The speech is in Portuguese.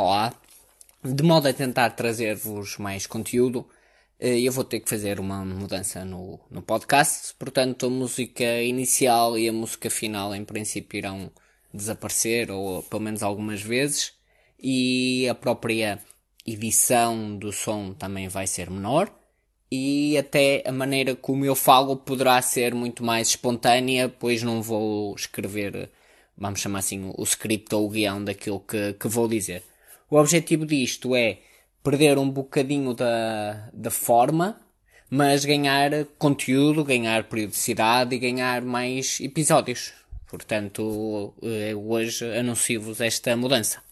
Olá. De modo a tentar trazer-vos mais conteúdo, eh, eu vou ter que fazer uma mudança no, no podcast. Portanto, a música inicial e a música final, em princípio, irão desaparecer, ou pelo menos algumas vezes. E a própria edição do som também vai ser menor. E até a maneira como eu falo poderá ser muito mais espontânea, pois não vou escrever, vamos chamar assim, o script ou o guião daquilo que, que vou dizer. O objetivo disto é perder um bocadinho da, da forma, mas ganhar conteúdo, ganhar periodicidade e ganhar mais episódios. Portanto, hoje anuncio-vos esta mudança.